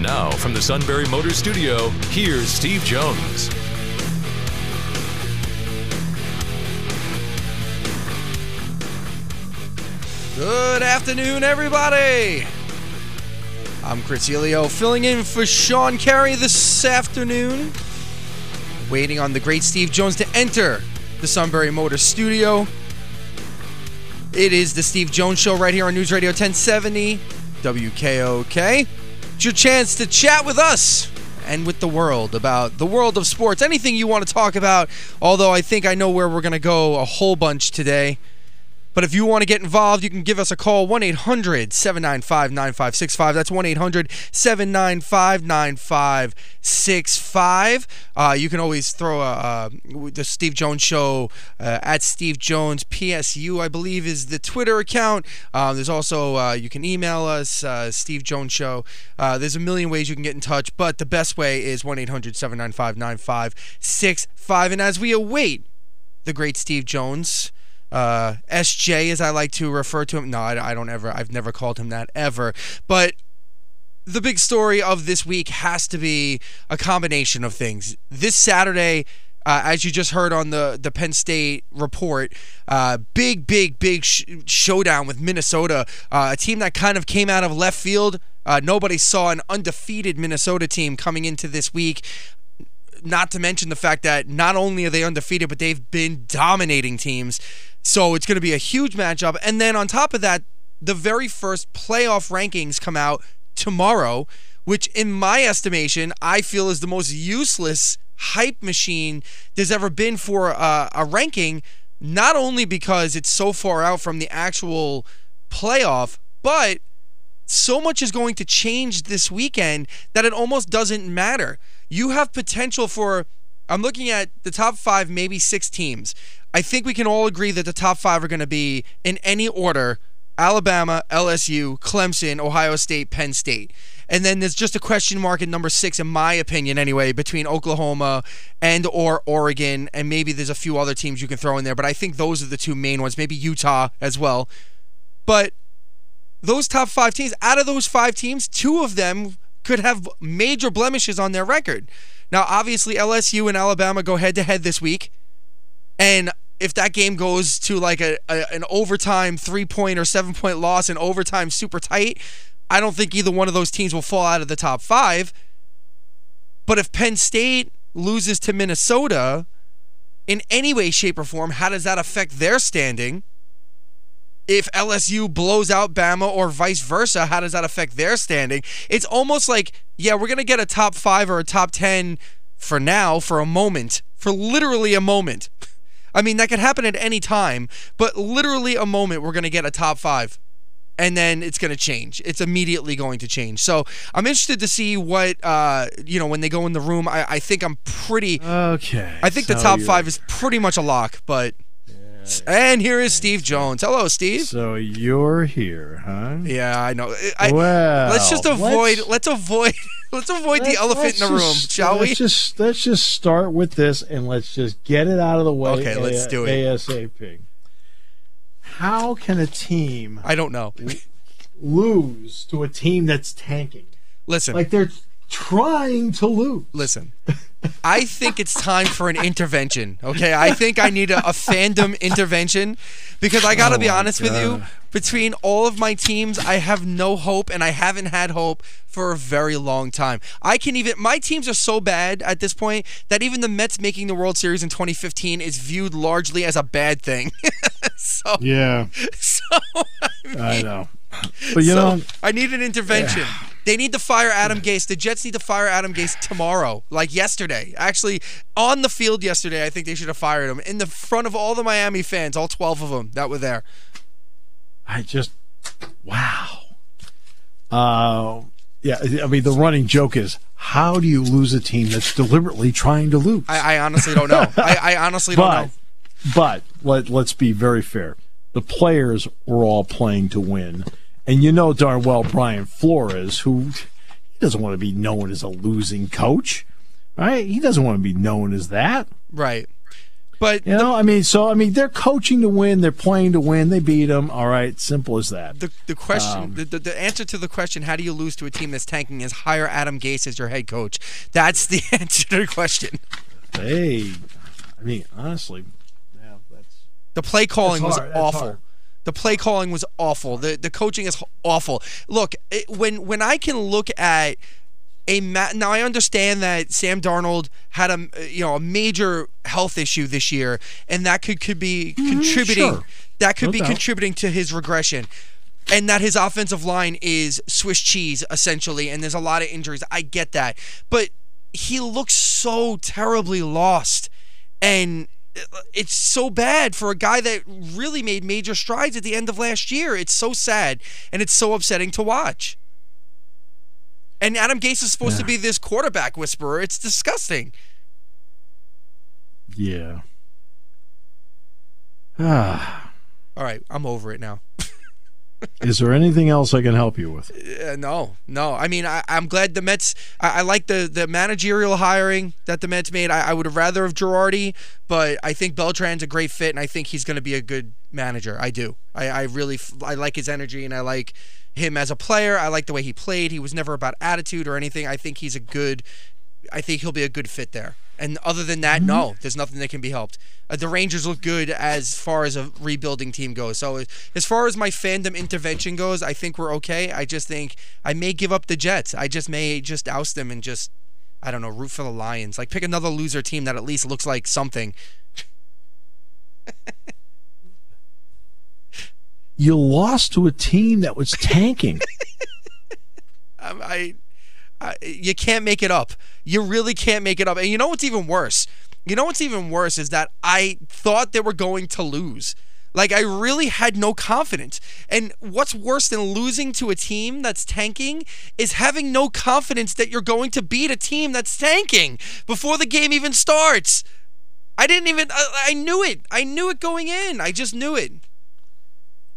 Now, from the Sunbury Motor Studio, here's Steve Jones. Good afternoon, everybody. I'm Chris Elio, filling in for Sean Carey this afternoon. Waiting on the great Steve Jones to enter the Sunbury Motor Studio. It is the Steve Jones Show right here on News Radio 1070 WKOK. It's your chance to chat with us and with the world about the world of sports. Anything you want to talk about, although I think I know where we're going to go a whole bunch today. But if you want to get involved, you can give us a call 1 800 795 9565. That's 1 800 795 9565. You can always throw a, uh, the Steve Jones Show uh, at Steve Jones PSU, I believe, is the Twitter account. Um, there's also, uh, you can email us, uh, Steve Jones Show. Uh, there's a million ways you can get in touch, but the best way is 1 800 795 9565. And as we await the great Steve Jones, uh, SJ, as I like to refer to him. No, I, I, don't ever. I've never called him that ever. But the big story of this week has to be a combination of things. This Saturday. Uh, as you just heard on the, the Penn State report, uh, big, big, big sh- showdown with Minnesota, uh, a team that kind of came out of left field. Uh, nobody saw an undefeated Minnesota team coming into this week not to mention the fact that not only are they undefeated, but they've been dominating teams. So it's going to be a huge matchup. And then on top of that, the very first playoff rankings come out tomorrow, which, in my estimation, I feel is the most useless hype machine there's ever been for a, a ranking. Not only because it's so far out from the actual playoff, but so much is going to change this weekend that it almost doesn't matter. You have potential for, I'm looking at the top five, maybe six teams. I think we can all agree that the top five are going to be in any order Alabama, LSU, Clemson, Ohio State, Penn State. And then there's just a question mark at number six, in my opinion, anyway, between Oklahoma and or Oregon, and maybe there's a few other teams you can throw in there. But I think those are the two main ones. Maybe Utah as well. But those top five teams, out of those five teams, two of them could have major blemishes on their record. Now, obviously, LSU and Alabama go head to head this week. And if that game goes to like a, a an overtime three point or seven point loss and overtime super tight, I don't think either one of those teams will fall out of the top five. But if Penn State loses to Minnesota in any way, shape, or form, how does that affect their standing? If LSU blows out Bama or vice versa, how does that affect their standing? It's almost like, yeah, we're going to get a top five or a top 10 for now, for a moment, for literally a moment. I mean, that could happen at any time, but literally a moment, we're going to get a top five. And then it's going to change. It's immediately going to change. So I'm interested to see what, uh, you know, when they go in the room. I, I think I'm pretty. Okay. I think so the top five is pretty much a lock, but. And here is Steve Jones. Hello, Steve. So you're here, huh? Yeah, I know. I, well, let's just avoid. let's- Let's, avoid. Let's avoid the let's- elephant in the room, just- shall we? Let's just let's just start with this and let's just get it out of the way. Okay, let's do it. ASAP. How can a team I don't know. lose to a team that's tanking? Listen, Like they're trying to lose. listen. I think it's time for an intervention. Okay, I think I need a, a fandom intervention because I got to Oh be honest with you. Between all of my teams, I have no hope, and I haven't had hope for a very long time. I can even my teams are so bad at this point that even the Mets making the World Series in 2015 is viewed largely as a bad thing. so, Yeah, so I know. But you so know, I need an intervention. They need to fire Adam Gase. The Jets need to fire Adam Gase tomorrow, like yesterday. Actually, on the field yesterday, I think they should have fired him in the front of all the Miami fans, all 12 of them that were there. I just wow. Uh, Yeah, I mean the running joke is how do you lose a team that's deliberately trying to lose? I, I honestly don't know. I, I honestly don't but know. but let let's be very fair. The players were all playing to win, and you know darn well Brian Flores, who he doesn't want to be known as a losing coach, right? He doesn't want to be known as that. Right. But You know, I mean, so I mean, they're coaching to win, they're playing to win, they beat them. All right, simple as that. the the question Um, the, the, the answer to the question how do you lose to a team that's tanking is hire Adam Gase as your head coach. That's the answer to the question. Hey, I mean, honestly, yeah, that's The play calling was awful. The play calling was awful. The the coaching is awful. Look, it, when when I can look at a ma- now I understand that Sam Darnold had a you know a major health issue this year, and that could could be contributing. Mm-hmm, sure. That could No be doubt. contributing to his regression. And that his offensive line is Swiss cheese, essentially, and there's a lot of injuries. I get that. But he looks so terribly lost. And it's so bad for a guy that really made major strides at the end of last year. It's so sad and it's so upsetting to watch. And Adam Gase is supposed to be this quarterback whisperer. It's disgusting. yeah. Ah, All right, I'm over it now. is there anything else I can help you with? Uh, no, no. I mean, I, I'm glad the Mets. I, I like the the managerial hiring that the Mets made. I, I would have rather have Girardi, but I think Beltran's a great fit, and I think he's going to be a good manager. I do. I, I really I like his energy, and I like him as a player. I like the way he played. He was never about attitude or anything. I think he's a good. I think he'll be a good fit there. And other than that, no, there's nothing that can be helped. Uh, the Rangers look good as far as a rebuilding team goes. So as far as my fandom intervention goes, I think we're okay. I just think I may give up the Jets. I just may just oust them and just I don't know, root for the Lions. Like pick another loser team that at least looks like something. You lost to a team that was tanking. Um, I, You can't make it up. You really can't make it up. And you know what's even worse? You know what's even worse is that I thought they were going to lose. Like I really had no confidence. And what's worse than losing to a team that's tanking is having no confidence that you're going to beat a team that's tanking before the game even starts. I didn't even I, I knew it. I knew it going in. I just knew it.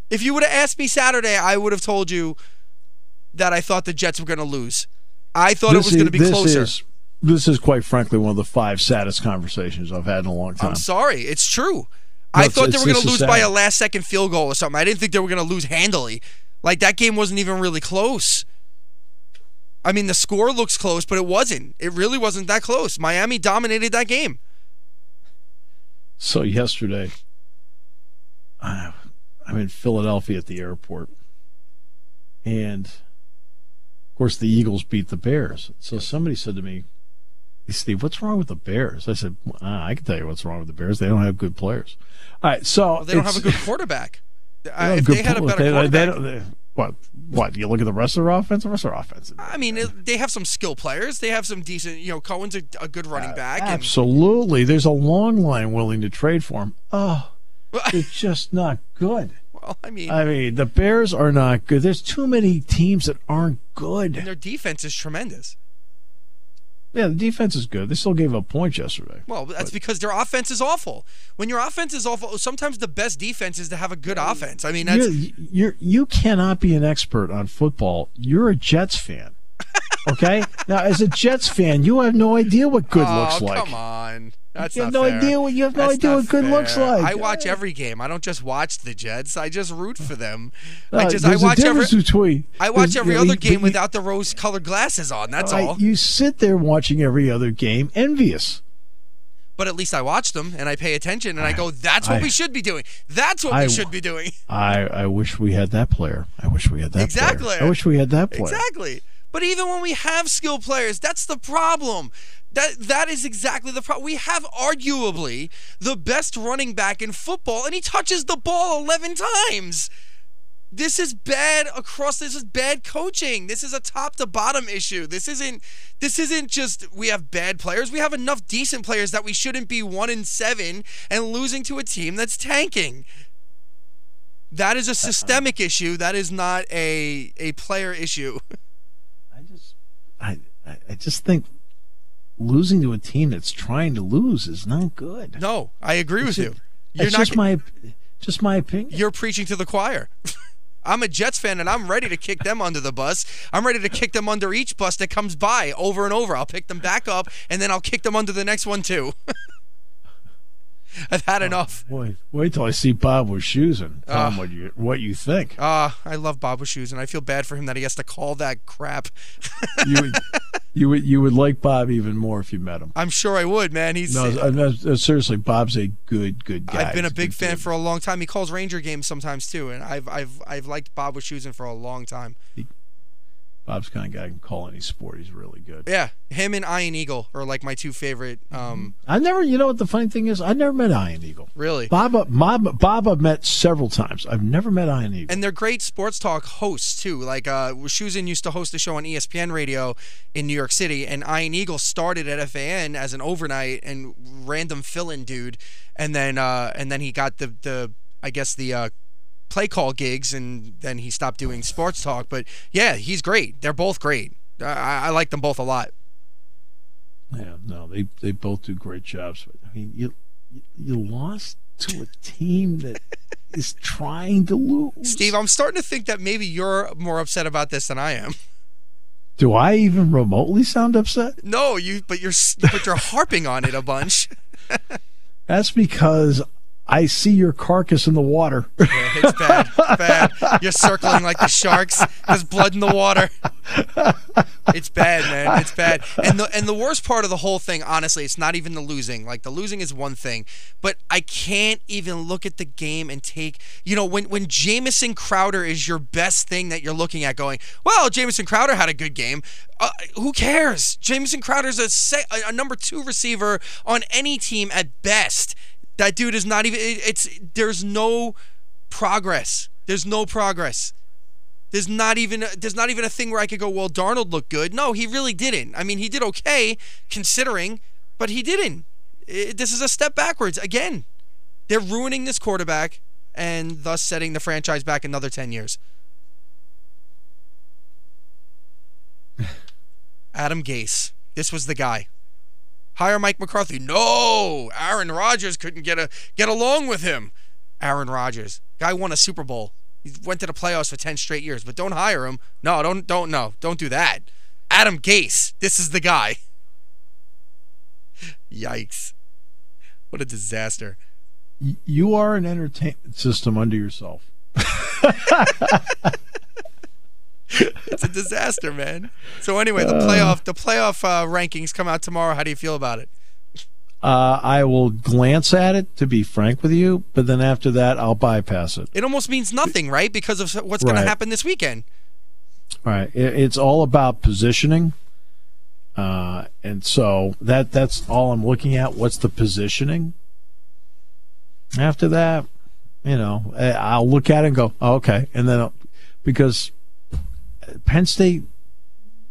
If you would have asked me Saturday, I would have told you that I thought the Jets were going to lose. I thought it was going to be this closer. Is, this is quite frankly one of the five saddest conversations I've had in a long time. I'm sorry, it's true. I it's- thought they were going to lose by a last second field goal or something. I didn't think they were going to lose handily. Like that game wasn't even really close. I mean, the score looks close, but it wasn't. It really wasn't that close. Miami dominated that game. So yesterday, I- I'm in Philadelphia at the airport, and course the Eagles beat the Bears. So somebody said to me, "Hey, "Steve, what's wrong with the Bears?" I said, ah, "I can tell you what's wrong with the Bears. They don't have good players." All right, so Well, they don't have a good quarterback. they Uh, if good they had a better they- they quarterback, don't- they- what? What? You look at the rest of their offense. The rest of their offense. I mean, they have some skill players. They have some decent. You know, Cohen's a, a good running back. and- Absolutely, there's a long line willing to trade for him. Oh, they're just not good. Well, I mean, I mean, the Bears are not good. There's too many teams that aren't and good. their defense is tremendous. Yeah, the defense is good. They still gave up points yesterday. Well, that's because their offense is awful. When your offense is awful, sometimes the best defense is to have a good offense. I mean, that's You're, you're you cannot be an expert on football. You're a Jets fan. Okay? now, as a Jets fan, you have no idea what good oh, looks like. come on. That's You have no fair. idea what you have no That's idea what good looks like. I watch every game. I don't just watch the Jets. I just root for them. Uh, I just I watch every between I watch every other game you- without the rose-colored glasses on. That's I- all. You sit there watching every other game, envious. But at least I watch them and I pay attention and I go, "That's what I- we should be doing. That's what I- we should be doing." I, I wish we had that player. I wish we had that Exactly. player. I wish we had that player. Exactly. But even when we have skilled players, that's the problem. That that is exactly the problem. We have arguably the best running back in football, and he touches the ball eleven times. This is bad across. This is bad coaching. This is a top to bottom issue. This isn't. This isn't just we have bad players. We have enough decent players that we shouldn't be one in seven and losing to a team that's tanking. That is a uh-huh. systemic issue. That is not a a player issue. I just I, just think losing to a team that's trying to lose is not good. No, I agree with you. You're It's not. just my just my opinion. you're preaching to the choir. I'm a Jets fan and I'm ready to kick them under the bus. I'm ready to kick them under each bus that comes by over and over. I'll pick them back up and then I'll kick them under the next one too. I've had enough. Boy, wait till I see Bob Wischusen and tell him Ah. what you what you think. Ah, I love Bob Wischusen and I feel bad for him that he has to call that crap. you would you would you would like Bob even more if you met him. I'm sure I would, man. He's No, I- I- seriously, Bob's a good good guy. I've been a big fan for a long time. He calls Ranger games sometimes too, and I've I've I've liked Bob Wischusen for a long time. Bob's kind of guy who can call any sport. He's really good. Yeah, him and Ian Eagle are like my two favorite. Um, I never, you know what the funny thing is? I never met Ian Eagle. really. Bob, Bob, Bob, I've met several times. I've never met Ian Eagle. and they're great sports talk hosts too. Like uh, Wischusen used to host a show on ESPN Radio in New York City, and Ian Eagle started at FAN as an overnight and random fill-in dude, and then uh, and then he got the the I guess the uh, play call gigs, and then he stopped doing sports talk. But yeah, he's great. They're both great. I, I like them both a lot. yeah, no, they they both do great jobs. But I mean, you you- you lost to a team that is trying to lose. Steve, I'm starting to think that maybe you're more upset about this than I am. do I even remotely sound upset? No, you, but you're but you're harping on it a bunch. That's because I see your carcass in the water. Yeah, it's bad. Bad. You're circling like the sharks. There's blood in the water. It's bad, man. It's bad. And the and the worst part of the whole thing, honestly, it's not even the losing. Like the losing is one thing, but I can't even look at the game and take. You know, when when Jamison Crowder is your best thing that you're looking at, going, well, Jamison Crowder had a good game. Uh, who cares? Jamison Crowder's a, se- a a number two receiver on any team at best. That dude is not even. it- It's there's no progress. There's no progress. There's not even a, there's not even a thing where I could go, well, Darnold looked good. No, he really didn't. I mean, he did okay considering, but he didn't. It- this is a step backwards again. They're ruining this quarterback and thus setting the franchise back another 10 years. Adam Gase. This was the guy. Hire Mike McCarthy. No, Aaron Rodgers couldn't get a get along with him. Aaron Rodgers, guy won a Super Bowl. He went to the playoffs for ten straight years. But don't hire him. No, don't don't no, don't do that. Adam Gase. This is the guy. Yikes! What a disaster. You are an entertainment system unto yourself. It's a disaster, man. So anyway, the playoff the playoff uh, rankings come out tomorrow. How do you feel about it? Uh, I will glance at it to be frank with you, but then after that, I'll bypass it. It almost means nothing, right? Because of what's going to happen this weekend. All right, it, it's all about positioning, uh, and so that that's all I'm looking at. What's the positioning? After that, you know, I'll look at it and go, oh, okay, and then I'll, because Penn State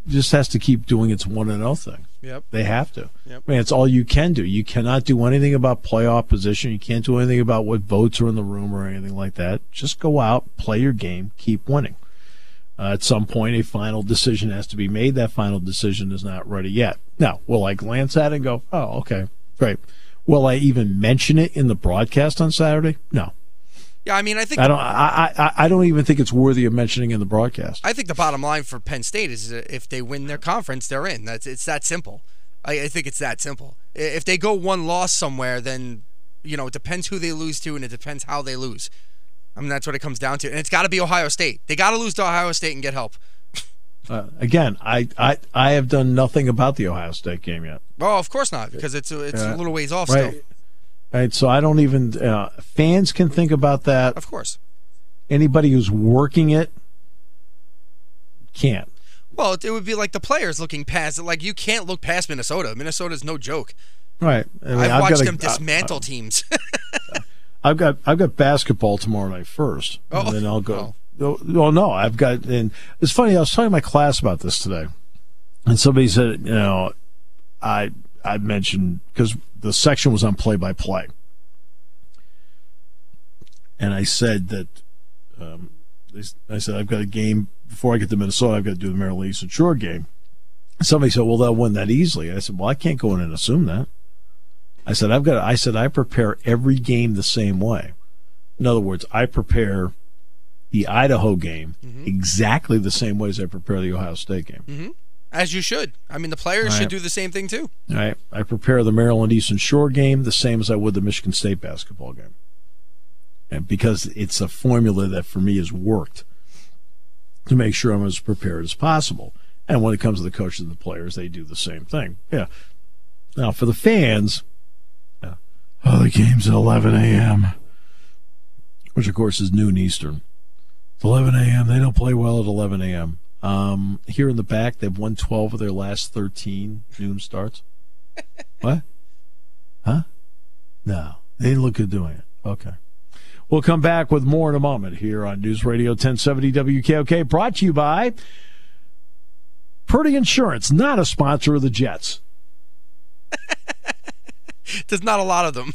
just has to keep doing its one and zero thing. Yep. They have to. Yep. I mean, it's all you can do. You cannot do anything about playoff position. You can't do anything about what votes are in the room or anything like that. Just go out, play your game, keep winning. Uh, at some point, a final decision has to be made. That final decision is not ready yet. Now, will I glance at it and go, oh, okay, great. Will I even mention it in the broadcast on Saturday? No. Yeah, I mean, I think I don't. I, I, I don't even think it's worthy of mentioning in the broadcast. I think the bottom line for Penn State is if they win their conference, they're in. That's it's that simple. I, I think it's that simple. If they go one loss somewhere, then you know it depends who they lose to, and it depends how they lose. I mean, that's what it comes down to, and it's got to be Ohio State. They got to lose to Ohio State and get help. Uh, again, I, I I have done nothing about the Ohio State game yet. Oh, of course not, because it's a, it's a little ways off Right. still. Right. So I don't even. Uh, fans can think about that. Of course. Anybody who's working it can't. Well, it, would be like the players looking past it. Like you can't look past Minnesota. Minnesota's no joke. Right. I mean, I've, I've watched got a- them dismantle teams. I've got I've got basketball tomorrow night first, Oh. and then I'll go. Well, no, I've got. And it's funny. I was talking to my class about this today, and somebody said, you know, I I mentioned because the section was on play by play, and I said that. Um, I said I've got a game before I get to Minnesota. I've got to do the Maryland Eastern Shore game, Somebody said, "Well, they'll win that easily." I said, "Well, I can't go in and assume that." I said, "I've got." to, I said, "I prepare every game the same way." In other words, I prepare the Idaho game mm-hmm. exactly the same way as I prepare the Ohio State game. Mm-hmm. As you should. I mean, the players right. should do the same thing too. All right. I prepare the Maryland Eastern Shore game the same as I would the Michigan State basketball game. And because it's a formula that for me has worked to make sure I'm as prepared as possible. And when it comes to the coaches and the players, they do the same thing. Yeah. Now, for the fans, yeah. oh, the game's at 11 a.m., which of course is noon Eastern. It's 11 a.m. They don't play well at 11 a.m. Um, here in the back, they've won 12 of their last 13 noon starts. what? Huh? No, they didn't look good doing it. Okay. We'll come back with more in a moment here on News Radio 1070 WKOK, brought to you by Purdy Insurance, not a sponsor of the Jets. There's not a lot of them.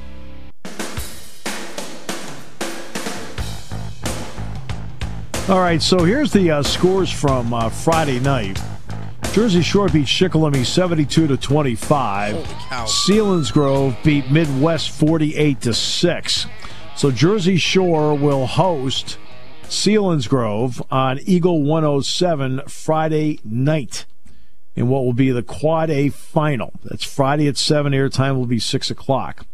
All right, so here's the uh, scores from uh, Friday night. Jersey Shore beat Shikellamy 72 to 25. Selinsgrove beat Midd-West 48 to 6. So Jersey Shore will host Selinsgrove on Eagle 107 Friday night in what will be the Quad A final. That's Friday at 7. Airtime will be 6 o'clock.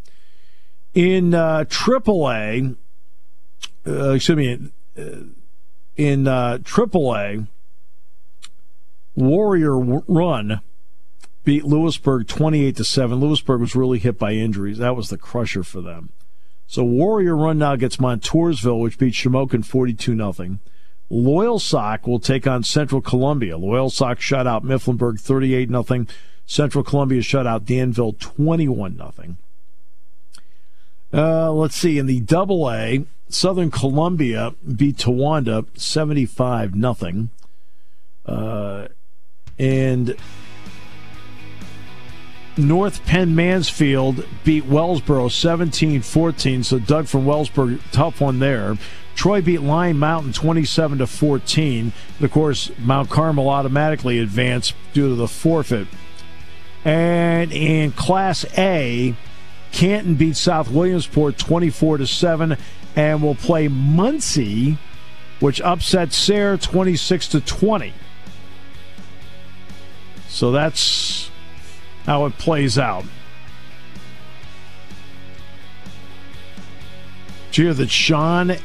In uh, AAA, uh, excuse me, uh, in uh, AAA, Warrior Run beat Lewisburg 28 to 7. Lewisburg was really hit by injuries. That was the crusher for them. So Warrior Run now gets Montoursville, which beat Shamokin 42 0. Loyalsock will take on Central Columbia. Loyalsock shut out Mifflinburg 38 0. Central Columbia shut out Danville 21 0. Uh, let's see. In the double A, Southern Columbia beat Towanda 75 nothing. Uh, and North Penn Mansfield beat Wellsboro 17 14. So, Doug from Wellsboro, tough one there. Troy beat Line Mountain 27 to 14. And of course, Mount Carmel automatically advanced due to the forfeit. And in Class A, Canton beat South Williamsport 24 to 7 and will play Muncy, which upset Sayre 26 to 20. So that's how it plays out. Did you hear that Sean,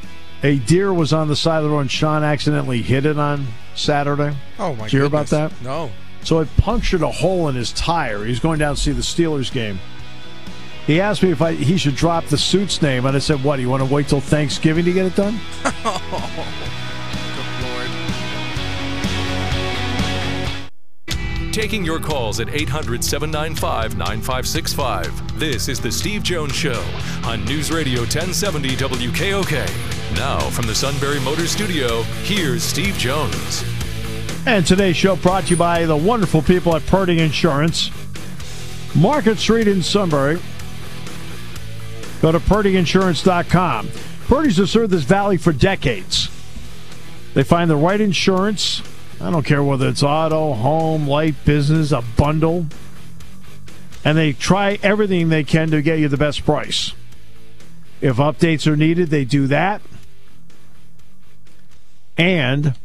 a deer was on the side of the road and Sean accidentally hit it on Saturday? Oh, my Did you hear about that? No. So it punctured a hole in his tire. He's going down to see the Steelers game. He asked me if I, he should drop the suit's name, and I said, "What? Do you want to wait till Thanksgiving to get it done?" Oh, Taking your calls at 800 795 9565. This is The Steve Jones Show on News Radio 1070 WKOK. Now, from the Sunbury Motor Studio, here's Steve Jones. And today's show brought to you by the wonderful people at Purdy Insurance. Market Street in Sunbury. Go to PurdyInsurance.com. Purdy's has served this valley for decades. They find the right insurance. I don't care whether it's auto, home, life, business, a bundle. And they try everything they can to get you the best price. If updates are needed, they do that. And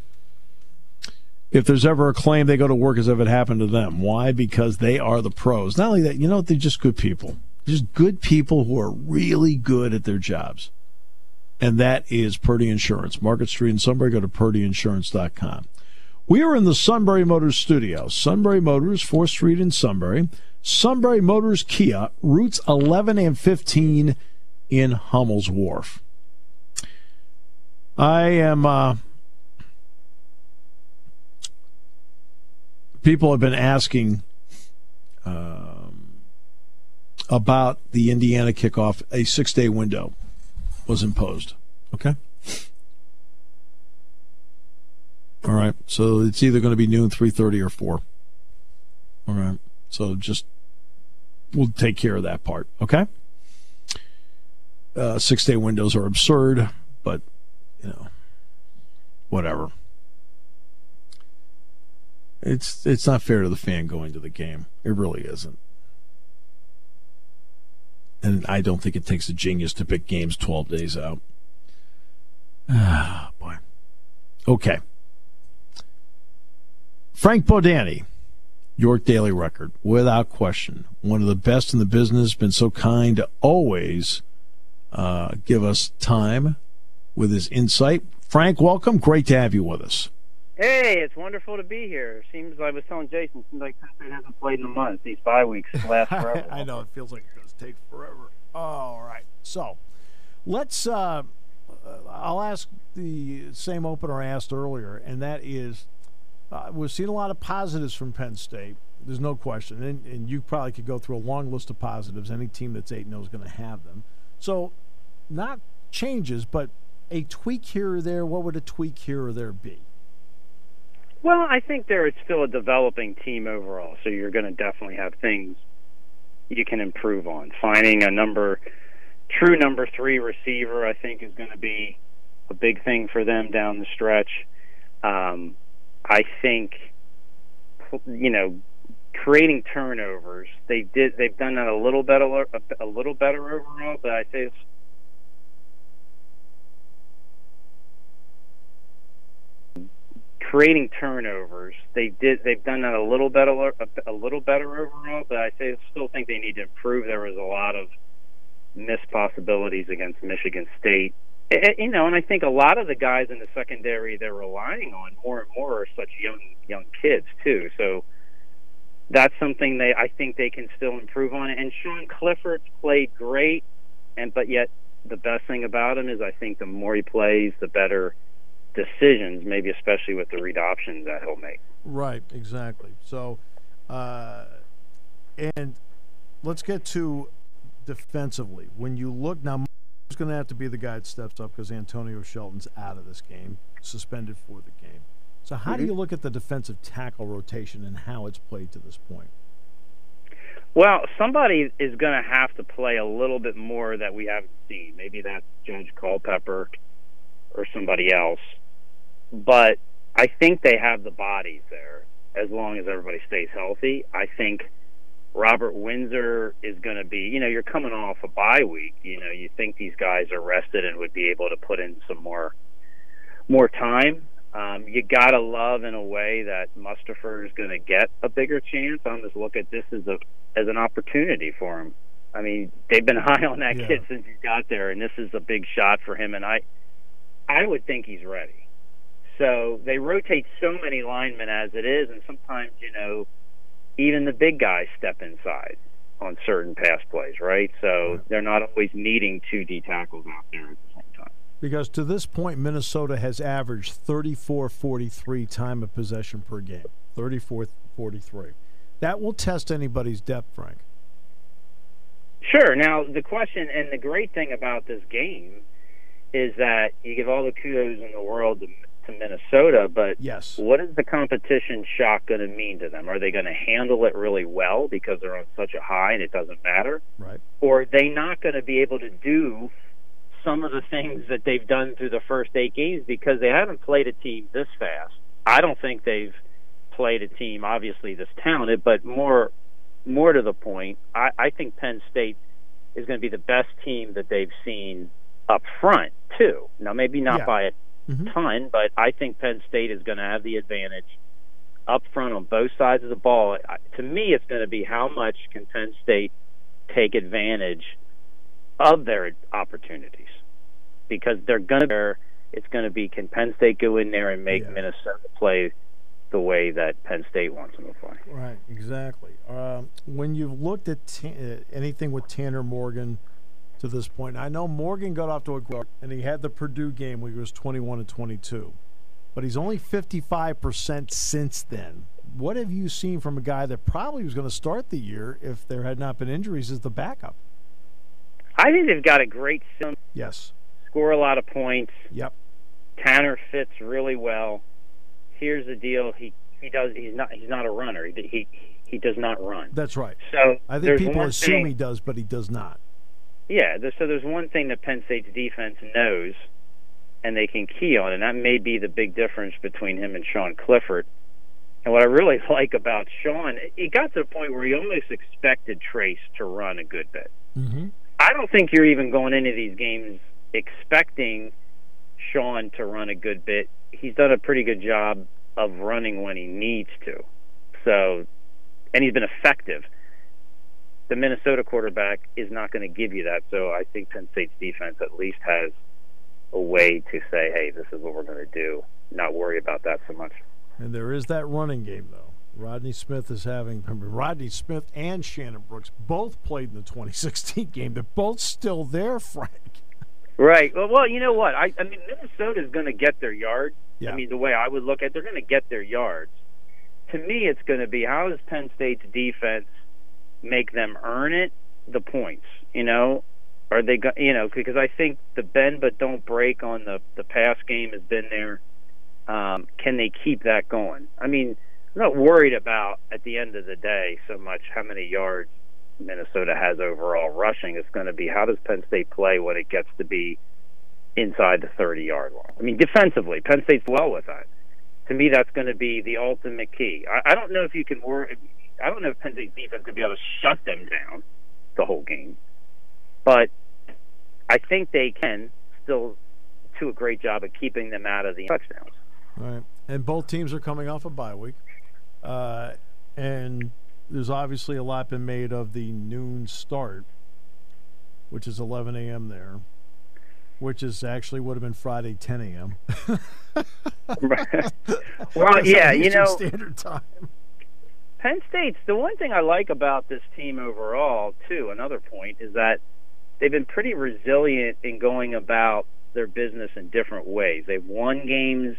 if there's ever a claim, they go to work as if it happened to them. Why? Because they are the pros. Not only that, you know, they're just good people. Just good people who are really good at their jobs. And that is Purdy Insurance. Market Street in Sunbury. Go to purdyinsurance.com. We are in the Sunbury Motors studio. Sunbury Motors, 4th Street in Sunbury. Sunbury Motors Kia, routes 11 and 15 in Hummel's Wharf. I am. Uh, people have been asking um, about the Indiana kickoff. A six day window was imposed. Okay. All right. So it's either going to be noon, three thirty, or four. All right. So just we'll take care of that part. Okay. Uh, six day windows are absurd, but you know, whatever. It's it's not fair to the fan going to the game. It really isn't. And I don't think it takes a genius to pick games 12 days out. Ah, boy. Okay. Frank Bodani, York Daily Record, without question, one of the best in the business. Been so kind to always uh, give us time with his insight. Frank, welcome. Great to have you with us. Hey, it's wonderful to be here. Seems I was telling Jason, seems like hasn't played in a month. These bye weeks last forever. I know it feels like it's going to take forever. All right, so let's. Uh, I'll ask the same opener I asked earlier, and that is, uh, we've seen a lot of positives from Penn State. There's no question, and, and you probably could go through a long list of positives. Any team that's eight zero is going to have them. So, not changes, but a tweak here or there. What would a tweak here or there be? Well, I think there is still a developing team overall, so you're going to definitely have things you can improve on. Finding a number, true number three receiver, I think, is going to be a big thing for them down the stretch. Um, I think, you know, creating turnovers. They did. They've done that a little better, a, little better overall. But I say creating turnovers. They did. They've done that a little better, a, little better overall. But I still think they need to improve. There was a lot of missed possibilities against Michigan State. You know, and I think a lot of the guys in the secondary they're relying on more and more are such young young kids too. So that's something they I think they can still improve on. And Sean Clifford's played great, and but yet the best thing about him is I think the more he plays, the better decisions, maybe especially with the read options that he'll make. Right, exactly. So, uh, and let's get to defensively. When you look now, is going to have to be the guy that steps up because Antonio Shelton's out of this game, suspended for the game. So, how mm-hmm. do you look at the defensive tackle rotation and how it's played to this point? Well, somebody is going to have to play a little bit more that we haven't seen. Maybe that's Judge Culpepper or somebody else but I think they have the bodies there as long as everybody stays healthy. I think Robert Windsor is going to be, you know, you're coming off a bye week. You know, you think these guys are rested and would be able to put in some more more time. Um, you gotta love in a way that Mustipher is going to get a bigger chance. I'm just look at this as a as an opportunity for him. I mean, they've been high on that yeah. kid since he got there, and this is a big shot for him. And I, I would think he's ready. So they rotate so many linemen as it is, and sometimes you know even the big guys step inside on certain pass plays, right? So they're not always needing two D tackles out there at the same time. Because to this point, Minnesota has averaged 34 43 time of possession per game. 34 43. That will test anybody's depth, Frank. Sure. Now, the question and the great thing about this game is that you give all the kudos in the world to to Minnesota, but yes. what is the competition shock going to mean to them? Are they going to handle it really well because they're on such a high and it doesn't matter? Right. Or are they not going to be able to do some of the things that they've done through the first eight games because they haven't played a team this fast? I don't think they've played a team obviously this talented, but more more to the point, I, I think Penn State is going to be the best team that they've seen up front too. Now maybe not yeah. by a mm-hmm. ton, but I think Penn State is going to have the advantage up front on both sides of the ball. To me, it's going to be how much can Penn State take advantage of their opportunities because they're going to. It's going to be can Penn State go in there and make yeah. Minnesota play the way that Penn State wants them to play. Right, exactly. Um, when you've looked at t- uh, anything with Tanner Morgan to this point, I know Morgan got off to a great and he had the Purdue game where he was 21 and 22, but he's only 55% since then. What have you seen from a guy that probably was going to start the year if there had not been injuries as the backup? I think they've got a great system. Yes. Score a lot of points. Yep. Tanner fits really well here's the deal. He he does. He's not. He's not a runner. He he, he does not run. That's right. So I think people assume thing, he does, but he does not. Yeah. So there's one thing that Penn State's defense knows, and they can key on, and that may be the big difference between him and Sean Clifford. And what I really like about Sean, he got to the point where he almost expected Trace to run a good bit. Mm-hmm. I don't think you're even going into these games expecting Sean to run a good bit he's done a pretty good job of running when he needs to. So, and he's been effective. The Minnesota quarterback is not going to give you that. So I think Penn State's defense at least has a way to say, hey, this is what we're going to do, not worry about that so much. And there is that running game, though. Rodney Smith is having Rodney Smith and Shannon Brooks both played in the 2016 game. They're both still there, Frank. Right. Well, well, you know what? I, I mean, Minnesota is going to get their yards. Yeah. I mean, the way I would look at, it, they're going to get their yards. To me, it's going to be how does Penn State's defense make them earn it? The points, you know, are they? Go, you know, because I think the bend but don't break on the the pass game has been there. Um, can they keep that going? I mean, I'm not worried about at the end of the day so much how many yards Minnesota has overall rushing. It's going to be how does Penn State play when it gets to be inside the 30 yard line. I mean, defensively, Penn State's well with that. To me, that's going to be the ultimate key. I, I don't know if you can work. I don't know if Penn State's defense could be able to shut them down the whole game, but I think they can still do a great job of keeping them out of the touchdowns. Right, and both teams are coming off a bye week, uh, and there's obviously a lot been made of the noon start, which is 11 a.m. there, which is actually would have been Friday 10 a.m. well, yeah, you know, standard time. Penn State's the one thing I like about this team overall, too. Another point is that they've been pretty resilient in going about their business in different ways. They've won games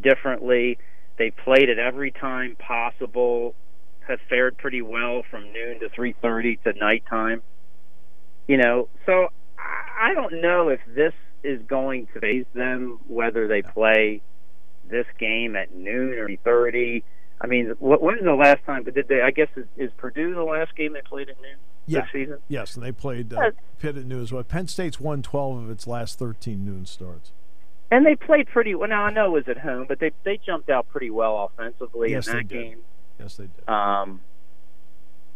differently. They played at every time possible have fared pretty well from noon to 3:30 to nighttime. You know, so I don't know if this is going to phase them whether they play this game at noon or 3:30. I mean, what, when was the last time? But did they? I guess is, is Purdue the last game they played at noon yeah. this season? Yes, and they played uh, Pitt at noon as well. Penn State's won 12 of its last 13 noon starts. And they played pretty well. Now I know it was at home, but they they jumped out pretty well offensively yes, in that game. Did. Yes, they did. Um,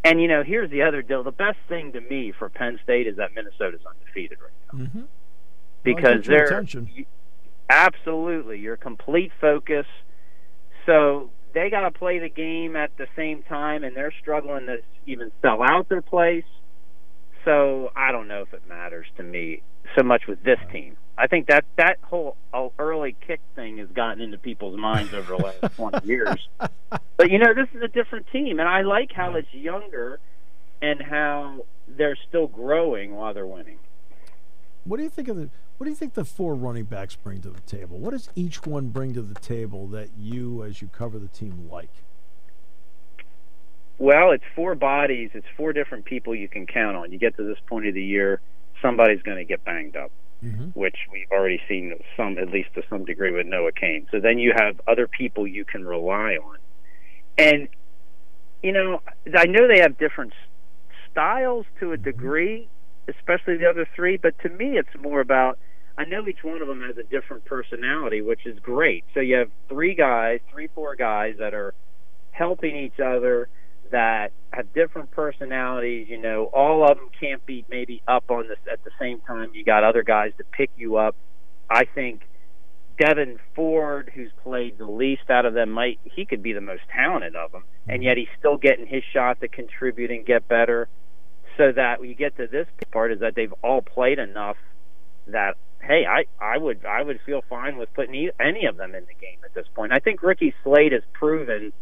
and you know, here's the other deal. The best thing to me for Penn State is that Minnesota's undefeated right now, mm-hmm. because well, they're you, absolutely your complete focus. So they got to play the game at the same time, and they're struggling to even sell out their place. So I don't know if it matters to me so much with this team. I think that that whole uh, early kick thing has gotten into people's minds over the last 20 years. But you know, this is a different team, and I like how it's younger and how they're still growing while they're winning. What do you think of the? What do you think the four running backs bring to the table? What does each one bring to the table that you, as you cover the team, like? Well, it's four bodies. It's four different people you can count on. You get to this point of the year, somebody's going to get banged up mm-hmm. which we've already seen some, at least to some degree, with Noah Cain. So then you have other people you can rely on, and you know, I know they have different styles to a mm-hmm. degree, especially the other three. But to me, it's more about I know each one of them has a different personality, which is great. So you have three guys, three, four guys that are helping each other that have different personalities. You know, all of them can't be maybe up on this at the same time. You got other guys to pick you up. I think Devyn Ford, who's played the least out of them, might he could be the most talented of them, and mm-hmm. yet he's still getting his shot to contribute and get better. So that when you get to this part, is that they've all played enough that hey, I I would I would feel fine with putting e- any of them in the game at this point. I think Ricky Slade has proven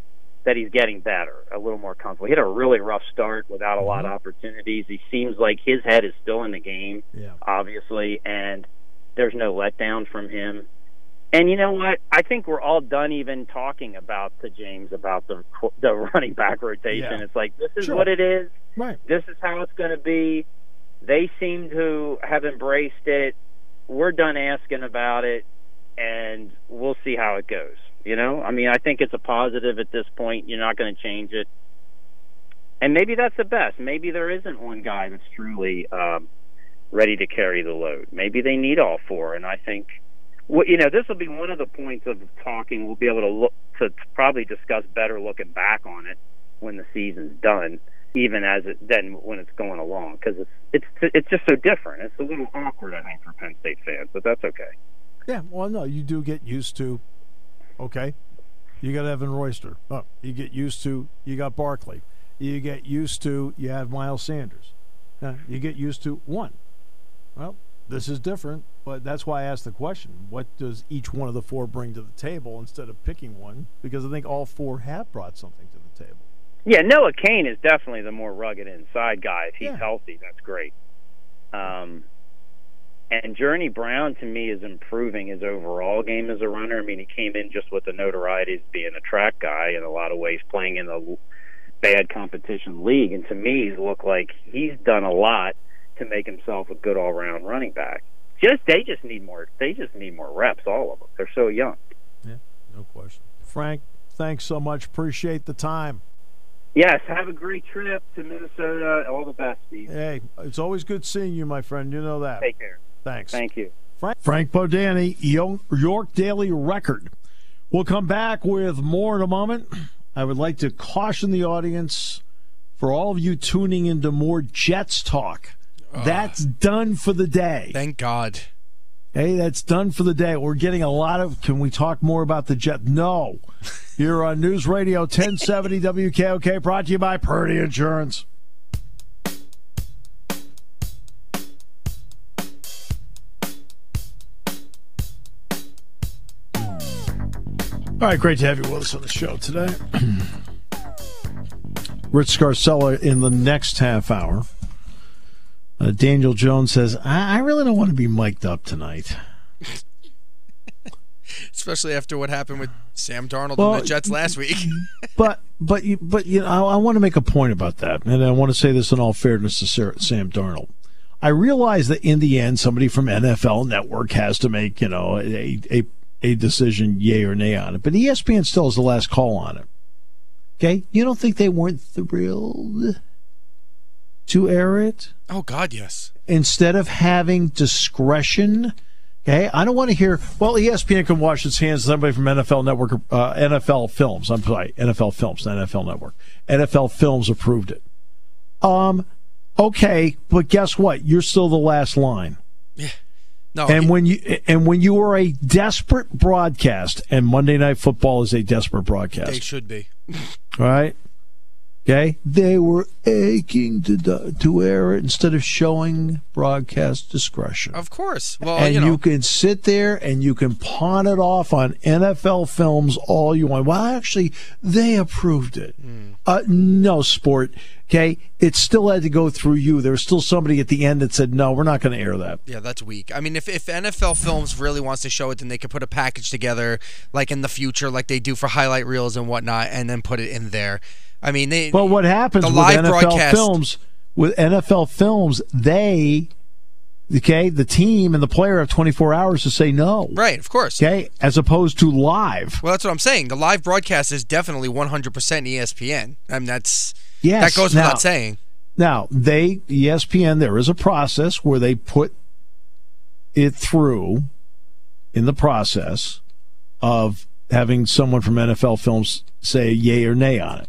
that he's getting better, a little more comfortable. He had a really rough start without a lot mm-hmm. of opportunities. He seems like his head is still in the game, Yeah. obviously, and there's no letdown from him. And you know what? I think we're all done even talking about the James about the the running back rotation. Yeah. It's like this is Sure. what it is. Right. This is how it's going to be. They seem to have embraced it. We're done asking about it, and we'll see how it goes. You know, I mean, I think it's a positive at this point. You're not going to change it, and maybe that's the best. Maybe there isn't one guy that's truly um, ready to carry the load. Maybe they need all four, and I think, well, you know, this will be one of the points of talking. We'll be able to look to probably discuss better looking back on it when the season's done, even as it then when it's going along, because it's it's it's just so different. It's a little awkward, I think, for Penn State fans, but that's okay. Yeah, well, no, you do get used to. Okay, you got Evan Royster. Oh, you get used to. You got Barkley. You get used to. You have Miles Sanders. You get used to one. Well, this is different, but that's why I asked the question: What does each one of the four bring to the table instead of picking one? Because I think all four have brought something to the table. Yeah, Noah Cain is definitely the more rugged inside guy. If he's Yeah. healthy, that's great. Um, and Journey Brown to me is improving his overall game as a runner. I mean, he came in just with the notoriety as being a track guy in a lot of ways, playing in the bad competition league. And to me, he's looked like he's done a lot to make himself a good all-round running back. Just they just need more. They just need more reps. All of them. They're so young. Yeah, no question. Frank, thanks so much. Appreciate the time. Yes. Have a great trip to Minnesota. All the best, Steve. Hey, it's always good seeing you, my friend. You know that. Take care. Thanks. Thank you. Frank, Frank Bodani, York Daily Record. We'll come back with more in a moment. I would like to caution the audience for all of you tuning into more Jets talk. Ah. That's done for the day. Thank God. Hey, that's done for the day. We're getting a lot of. Can we talk more about the Jet? No. Here on News Radio 1070 WKOK, brought to you by Purdy Insurance. All right, great to have you with us on the show today. Rich Scarcella in the next half hour. Uh, Daniel Jones says, I, I really don't want to be mic'd up tonight. Especially after what happened with Sam Darnold Well, and the Jets last week. But but you but you know I, I want to make a point about that, and I want to say this in all fairness to Sarah, Sam Darnold. I realize that in the end, somebody from NFL Network has to make you know a a, a decision, yay or nay on it. But ESPN still has the last call on it. Okay, you don't think they weren't thrilled to air it oh God, yes. instead of having discretion? Okay, I don't want to hear. Well, ESPN can wash its hands. Somebody from NFL Network, uh, NFL Films. I'm sorry, NFL Films, not NFL Network. NFL Films approved it. Um, okay, but guess what? You're still the last line. Yeah. No, And he- when you and when you are a desperate broadcast, and Monday Night Football is a desperate broadcast, they should be. right? Okay, they were aching to do- to air it instead of showing broadcast discretion. Of course. Well, and you you, can sit there and you can pawn it off on NFL films all you want. Well, actually, they approved it. Hmm. Uh, no, sport. Okay, it still had to go through you. There was still somebody at the end that said, "No, we're not going to air that." yeah, that's weak. I mean, if, if NFL Films really wants to show it, then they could put a package together, like in the future, like they do for highlight reels and whatnot, and then put it in there. I mean, they. Well, what happens The with live NFL broadcast- films? With NFL films, they, okay, the team and the player have 24 hours to say no. right, of course. Okay, as opposed to live. Well, that's what I'm saying. The live broadcast is definitely 100% ESPN. I mean, that's Yes. that goes now, without saying. Now, they ESPN there is a process where they put it through in the process of having someone from NFL Films say yay or nay on it.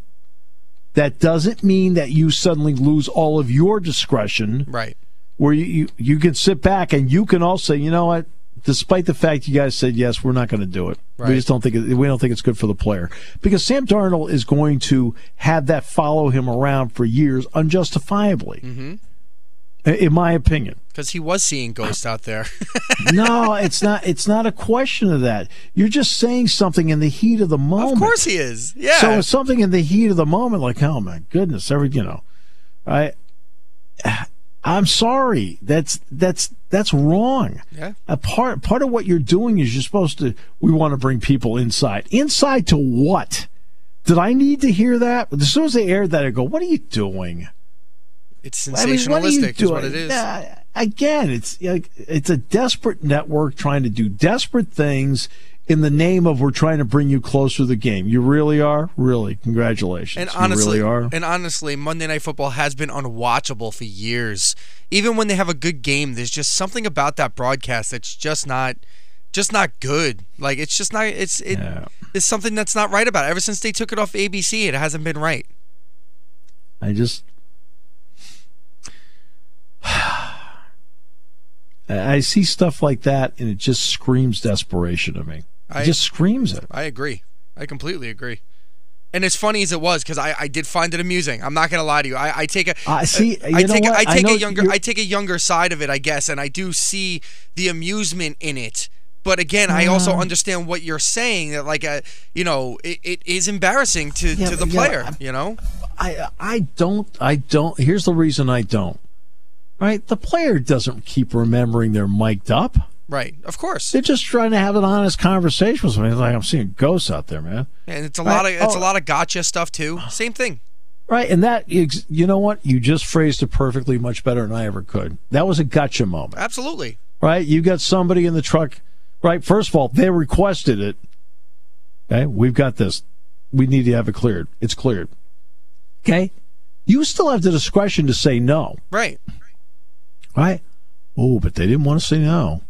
That doesn't mean that you suddenly lose all of your discretion Right. where you, you, you can sit back and you can also say, you know what, despite the fact you guys said yes, we're not going to do it. Right. We just don't think it, we don't think it's good for the player because Sam Darnold is going to have that follow him around for years unjustifiably. Mm-hmm. In my opinion. Because he was seeing ghosts out there. no, it's not. It's not a question of that. You're just saying something in the heat of the moment. of course he is. Yeah. So it's something in the heat of the moment, like, oh my goodness, every you know, I, I'm sorry. That's that's that's wrong. Yeah. A part part of what you're doing is you're supposed to. We want to bring people inside. Inside to what? Did I need to hear that? As soon as they aired that, I go, "What are you doing?" It's I mean, sensationalistic, what are you is what doing? it is. Yeah, again, it's like it's a desperate network trying to do desperate things in the name of we're trying to bring you closer to the game. You really are, really. Congratulations. And You honestly, really are. and honestly, Monday Night Football has been unwatchable for years. Even when they have a good game, there's just something about that broadcast that's just not, just not good. Like it's just not. It's it. Yeah. It's something that's not right about it. Ever since they took it off ABC, it hasn't been right. I just. I see stuff like that, and it just screams desperation to me. It I- just screams it. I agree. I completely agree. And as funny as it was, because I, I did find it amusing. I'm not gonna lie to you. I, I take a I uh, see. I you know take a? I take know a younger I take a younger side of it, I guess, and I do see the amusement in it. But again, I also mm. understand what you're saying that like a you know it, it is embarrassing to, Yeah, to the player. You know, I I don't I don't. Here's the reason I don't. Right, the player doesn't keep remembering they're mic'd up. right? Of course, They're just trying to have an honest conversation with somebody. It's like I'm seeing ghosts out there, man. and it's a Right. lot of it's Oh. a lot of gotcha stuff too. Same thing. Right, and that you know what? You just phrased it perfectly, much better than I ever could. That was a gotcha moment. Absolutely. right? You got somebody in the truck, right? First of all, they requested it. Okay, we've got this. We need to have it cleared. It's cleared. Okay, you still have the discretion to say no, Right. Right? Oh, but they didn't want to say no.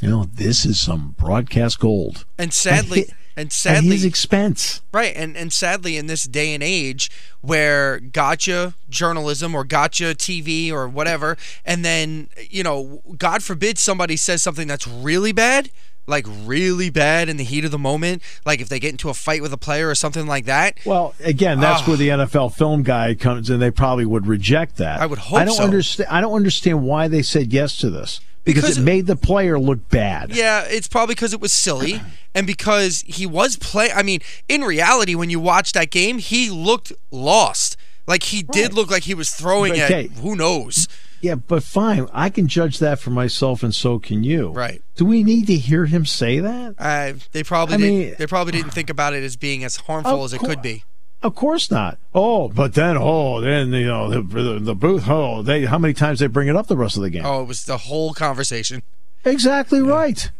You know, this is some broadcast gold And sadly, and at sadly, his expense. Right, and and sadly, in this day and age, where gotcha journalism or gotcha TV or whatever, and then you know, God forbid somebody says something that's really bad, like really bad in the heat of the moment, like if they get into a fight with a player or something like that. Well, again, that's Ah. where the NFL film guy comes in. They probably would reject that. I would hope I don't so. understand. I don't understand why they said yes to this because, Because- it made the player look bad. Yeah, it's probably because it was silly and because he was play. I mean, in reality, when you watch that game, he looked lost. Like he did Right. look like he was throwing Okay. at who knows. Yeah, but fine. I can judge that for myself, and so can you. Right. Do we need to hear him say that? Uh, they probably I mean- they probably didn't think about it as being as harmful as it could be. Of course not. Oh, but then, oh, then you know the the, the booth. Oh, they how many times they bring it up the rest of the game? Oh, it was the whole conversation. Exactly right.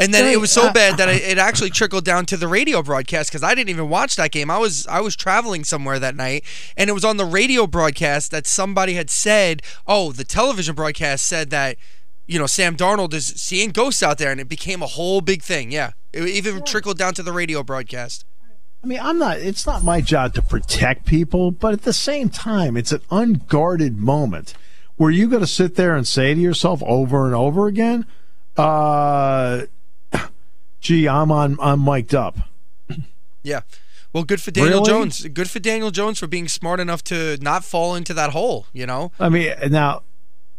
And then Right, it was so uh, bad that it, it actually trickled down to the radio broadcast because I didn't even watch that game. I was I was traveling somewhere that night, and it was on the radio broadcast that somebody had said, "Oh, the television broadcast said that." You know, Sam Darnold is seeing ghosts out there, and it became a whole big thing. Yeah, it even trickled down to the radio broadcast. I mean, I'm not. It's not my job to protect people, but at the same time, it's an unguarded moment where you got to sit there and say to yourself over and over again, uh, "Gee, I'm on. I'm mic'd up." Yeah. Well, good for Daniel Really? Jones. Good for Daniel Jones for being smart enough to not fall into that hole. You know. I mean, now,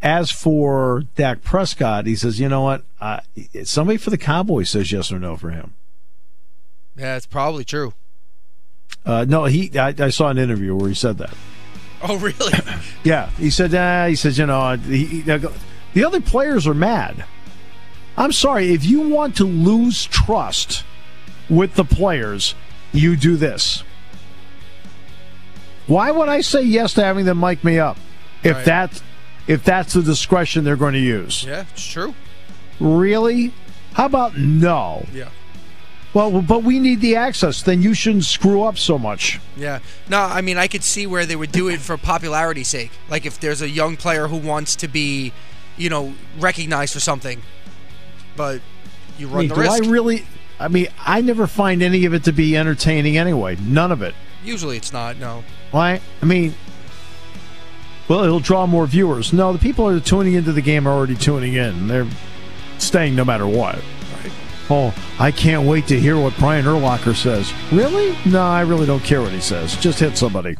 as for Dak Prescott, he says, "You know what? Uh, somebody for the Cowboys says yes or no for him." Yeah, it's probably true. Uh, no, he. I, I saw an interview where he said that. Oh, really? Yeah, he said. Uh, he says, you know, he, he- the other players are mad. I'm sorry if you want to lose trust with the players, you do this. Why would I say yes to having them mic me up if Right. that if that's the discretion they're going to use? yeah, it's true. Really? How about no? Yeah. Well, but we need the access. Then you shouldn't screw up so much. Yeah. No, I mean, I could see where they would do it for popularity's sake. Like if there's a young player who wants to be, you know, recognized for something, but you I run mean, the do risk. I really? I mean, I never find any of it to be entertaining anyway. None of it. Usually it's not. No. Why? I mean, well, it'll draw more viewers. No, the people that are tuning into the game are already tuning in. They're staying no matter what. Right. Oh, I can't wait to hear what Brian Urlacher says. Really? No, I really don't care what he says. Just hit somebody.